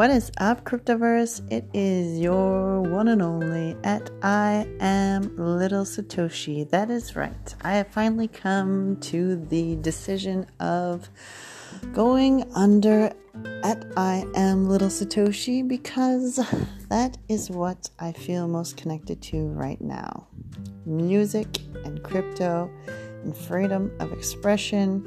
What is up, Cryptoverse? It is your one and only at I am Little Satoshi. That is right. I have finally come to the decision of going under at I am Little Satoshi because that is what I feel most connected to right now. Music and crypto and freedom of expression.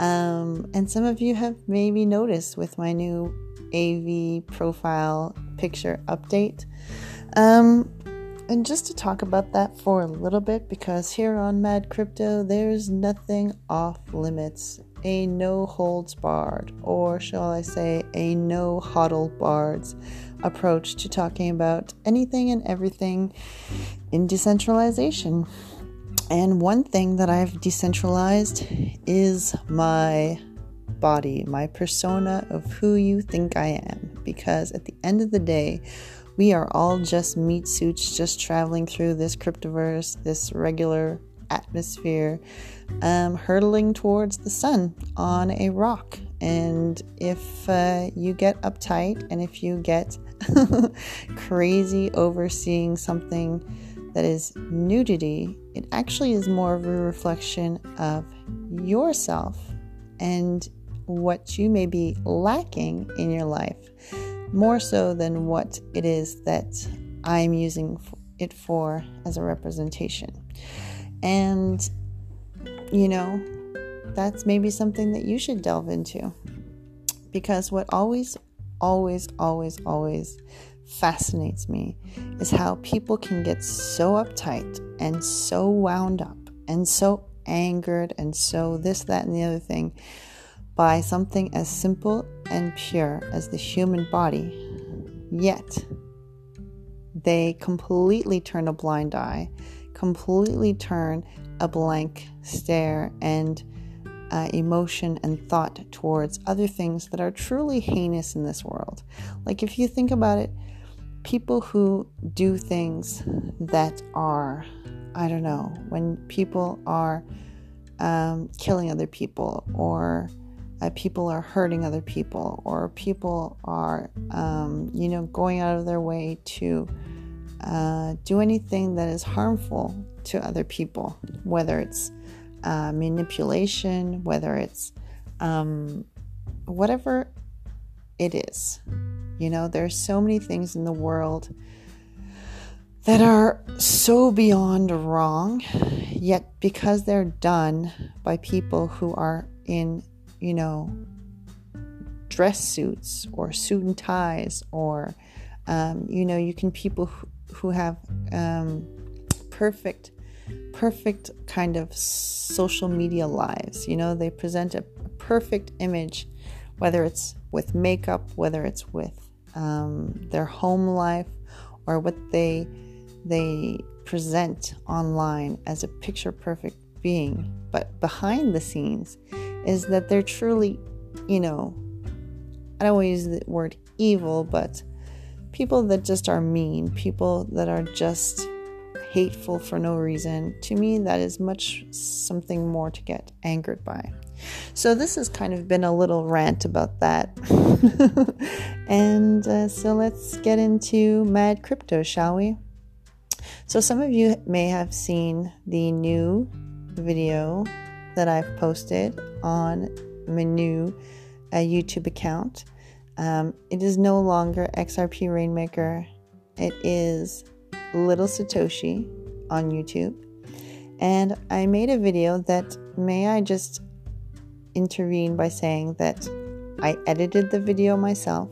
Um, and some of you have maybe noticed with my new AV profile picture update. Um, and just to talk about that for a little bit, because here on Mad Crypto, there's nothing off limits, a no holds barred, or shall I say, a no huddle bards approach to talking about anything and everything in decentralization. And one thing that I've decentralized is my body, my persona of who you think I am. Because at the end of the day, we are all just meat suits just traveling through this cryptoverse, this regular atmosphere, um, hurtling towards the sun on a rock. And if uh, you get uptight and if you get crazy overseeing something that is nudity, it actually is more of a reflection of yourself and what you may be lacking in your life, more so than what it is that I'm using it for as a representation. And, you know, that's maybe something that you should delve into. Because what always, always, always, always fascinates me is how people can get so uptight and so wound up and so angered and so this, that, and the other thing by something as simple and pure as the human body, yet they completely turn a blind eye, completely turn a blank stare and uh, emotion and thought towards other things that are truly heinous in this world. Like, if you think about it, people who do things that are, I don't know, when people are um, killing other people or people are hurting other people or people are, um, you know, going out of their way to uh, do anything that is harmful to other people, whether it's uh, manipulation, whether it's um, whatever it is. You know, there are so many things in the world that are so beyond wrong, yet because they're done by people who are in you know, dress suits or suit and ties, or, um, you know, you can people who, who have um, perfect, perfect kind of social media lives. You know, they present a perfect image, whether it's with makeup, whether it's with um, their home life, or what they they present online as a picture perfect being. But behind the scenes, is that they're truly, you know, I don't want to use the word evil, but people that just are mean, people that are just hateful for no reason. To me, that is much something more to get angered by. So, this has kind of been a little rant about that. and uh, so, let's get into Mad Crypto, shall we? So, some of you may have seen the new video that I've posted on my new uh, YouTube account. Um, it is no longer XRP Rainmaker, it is Little Satoshi on YouTube. And I made a video that may I just intervene by saying that I edited the video myself,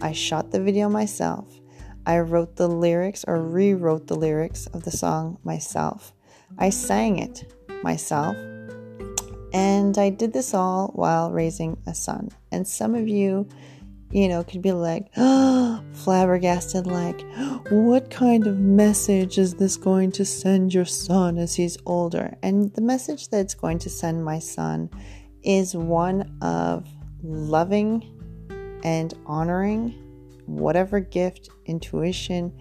I shot the video myself, I wrote the lyrics or rewrote the lyrics of the song myself, I sang it myself and I did this all while raising a son. And some of you, you know, could be like, oh, flabbergasted, like, what kind of message is this going to send your son as he's older? And the message that's going to send my son is one of loving and honoring whatever gift, intuition,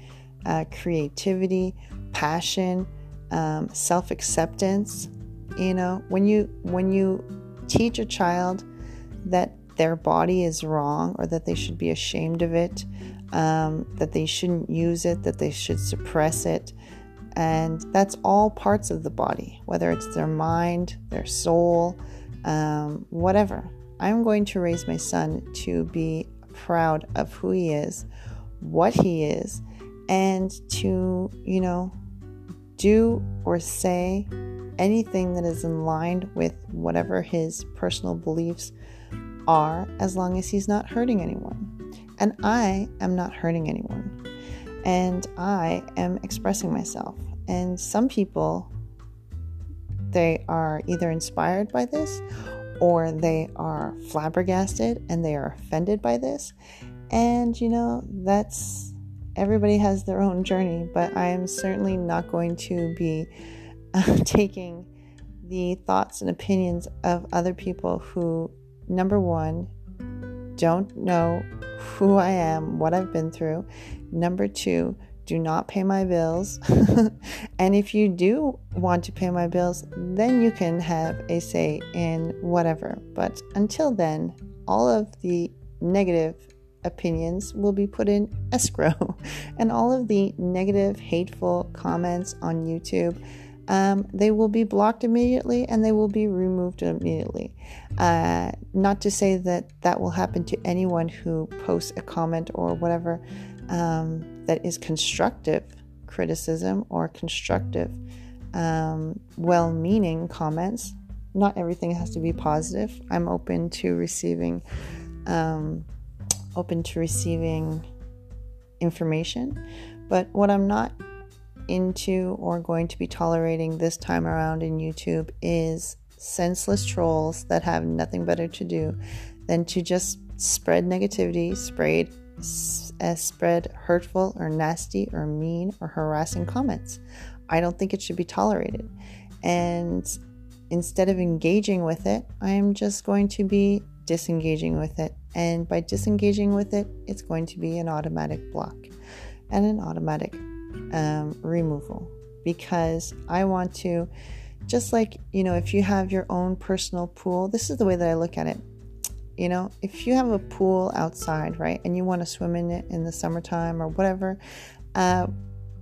uh, creativity, passion, um, self acceptance you know when you when you teach a child that their body is wrong or that they should be ashamed of it, um, that they shouldn't use it, that they should suppress it. And that's all parts of the body, whether it's their mind, their soul, um, whatever. I'm going to raise my son to be proud of who he is, what he is, and to, you know, do or say anything that is in line with whatever his personal beliefs are, as long as he's not hurting anyone. And I am not hurting anyone. And I am expressing myself. And some people, they are either inspired by this or they are flabbergasted and they are offended by this. And, you know, that's everybody has their own journey, but I am certainly not going to be taking the thoughts and opinions of other people who, number one, don't know who I am, what I've been through. Number two, do not pay my bills. and if you do want to pay my bills, then you can have a say in whatever. But until then, all of the negative opinions will be put in escrow, and all of the negative, hateful comments on YouTube. Um, they will be blocked immediately and they will be removed immediately. Uh, not to say that that will happen to anyone who posts a comment or whatever um, that is constructive criticism or constructive, um, well meaning comments. Not everything has to be positive. I'm open to receiving um, open to receiving information. But what I'm not into or going to be tolerating this time around in YouTube is senseless trolls that have nothing better to do than to just spread negativity, spread, uh, spread hurtful or nasty or mean or harassing comments. I don't think it should be tolerated. And instead of engaging with it, I'm just going to be disengaging with it. And by disengaging with it, it's going to be an automatic block and an automatic um, removal because I want to, just like, you know, if you have your own personal pool, this is the way that I look at it. You know, if you have a pool outside, right, and you want to swim in it in the summertime or whatever, uh,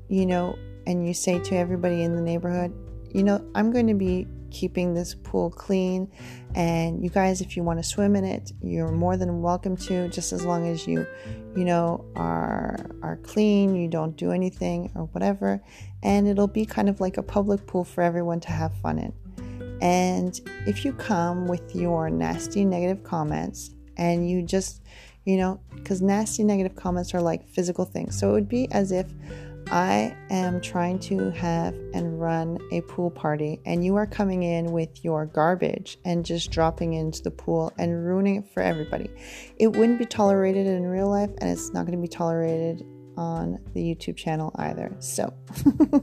you know, and you say to everybody in the neighborhood, you know, I'm going to be keeping this pool clean. And you guys, if you want to swim in it, you're more than welcome to, just as long as you, you know, are are clean, you don't do anything or whatever. And it'll be kind of like a public pool for everyone to have fun in. And if you come with your nasty negative comments and you just, you know, because nasty negative comments are like physical things. So it would be as if I am trying to have and run a pool party, and you are coming in with your garbage and just dropping into the pool and ruining it for everybody. It wouldn't be tolerated in real life, and it's not going to be tolerated on the YouTube channel either. So,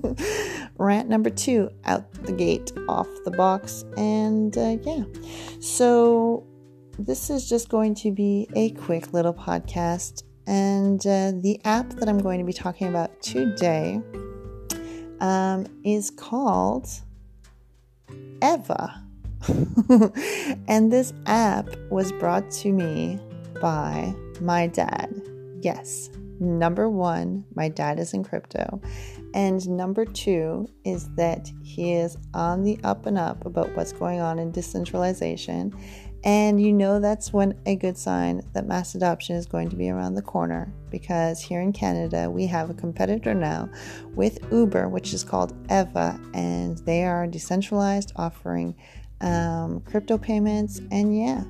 rant number two out the gate, off the box, and uh, yeah. So, this is just going to be a quick little podcast and uh, the app that I'm going to be talking about today um, is called Eva. and this app was brought to me by my dad. Yes, number one, my dad is in crypto. And number two is that he is on the up and up about what's going on in decentralization and you know that's when a good sign that mass adoption is going to be around the corner because here in Canada we have a competitor now with Uber, which is called Eva, and they are decentralized, offering um, crypto payments. And yeah,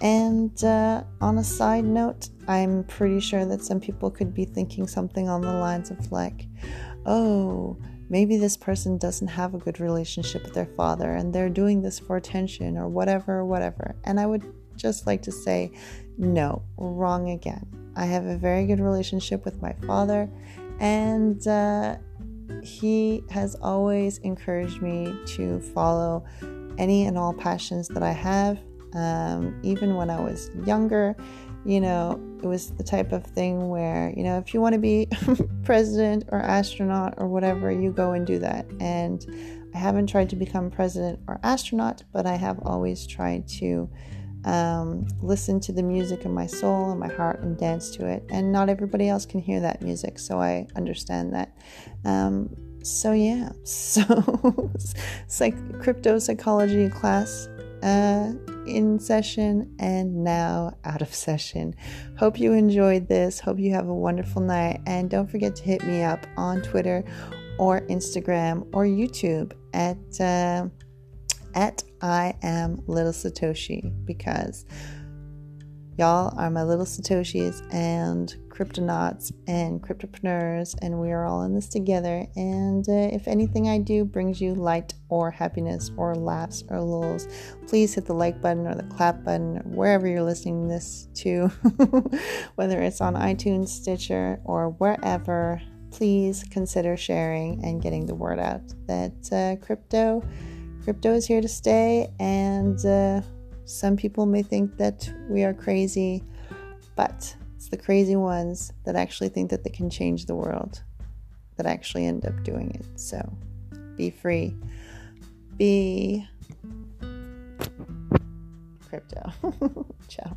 and uh, on a side note, I'm pretty sure that some people could be thinking something on the lines of like, oh, maybe this person doesn't have a good relationship with their father and they're doing this for attention or whatever, whatever. And I would just like to say, no, wrong again. I have a very good relationship with my father, and uh, he has always encouraged me to follow any and all passions that I have. Um, even when I was younger, you know, it was the type of thing where, you know, if you want to be president or astronaut or whatever, you go and do that. And I haven't tried to become president or astronaut, but I have always tried to um, listen to the music of my soul and my heart and dance to it. And not everybody else can hear that music, so I understand that. Um, so yeah, so it's like crypto psychology class uh, in session and now out of session. Hope you enjoyed this. Hope you have a wonderful night. And don't forget to hit me up on Twitter or Instagram or YouTube at uh, at I am Little Satoshi because y'all are my little Satoshis and cryptonauts and cryptopreneurs, and we are all in this together. And uh, if anything I do brings you light or happiness or laughs or lulls, please hit the like button or the clap button wherever you're listening this to, whether it's on iTunes, Stitcher, or wherever. Please consider sharing and getting the word out that uh, crypto crypto is here to stay, and uh, some people may think that we are crazy, but it's the crazy ones that actually think that they can change the world that actually end up doing it. So be free, be crypto. Ciao.